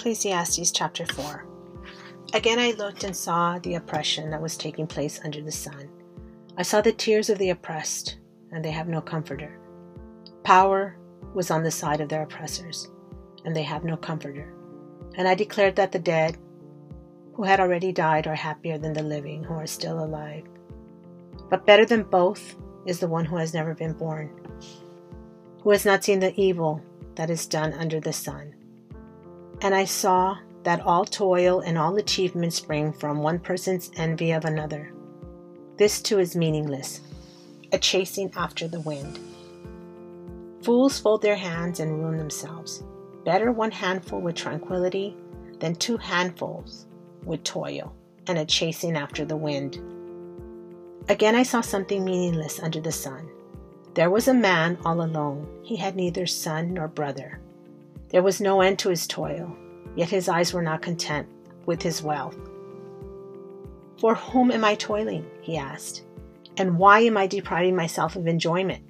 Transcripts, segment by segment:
Ecclesiastes chapter 4. Again I looked and saw the oppression that was taking place under the sun. I saw the tears of the oppressed, and they have no comforter. Power was on the side of their oppressors, and they have no comforter. And I declared that the dead, who had already died, are happier than the living, who are still alive. But better than both is the one who has never been born, who has not seen the evil that is done under the sun. And I saw that all toil and all achievement spring from one person's envy of another. This too is meaningless, a chasing after the wind. Fools fold their hands and ruin themselves. Better one handful with tranquility than two handfuls with toil and a chasing after the wind. Again, I saw something meaningless under the sun. There was a man all alone. He had neither son nor brother. There was no end to his toil, yet his eyes were not content with his wealth. For whom am I toiling? he asked. And why am I depriving myself of enjoyment?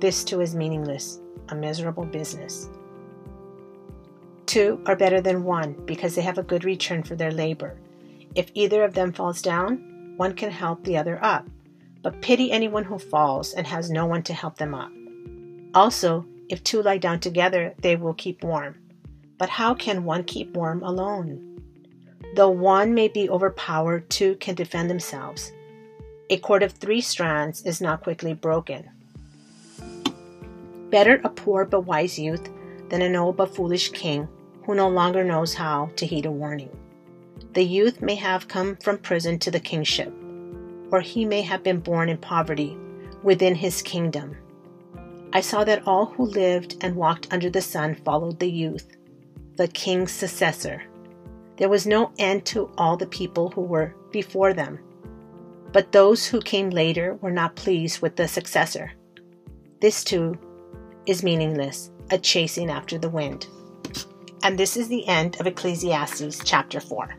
This too is meaningless, a miserable business. Two are better than one because they have a good return for their labor. If either of them falls down, one can help the other up. But pity anyone who falls and has no one to help them up. Also, if two lie down together, they will keep warm. But how can one keep warm alone? Though one may be overpowered, two can defend themselves. A cord of three strands is not quickly broken. Better a poor but wise youth than an old but foolish king who no longer knows how to heed a warning. The youth may have come from prison to the kingship, or he may have been born in poverty within his kingdom. I saw that all who lived and walked under the sun followed the youth, the king's successor. There was no end to all the people who were before them. But those who came later were not pleased with the successor. This too is meaningless, a chasing after the wind. And this is the end of Ecclesiastes chapter 4.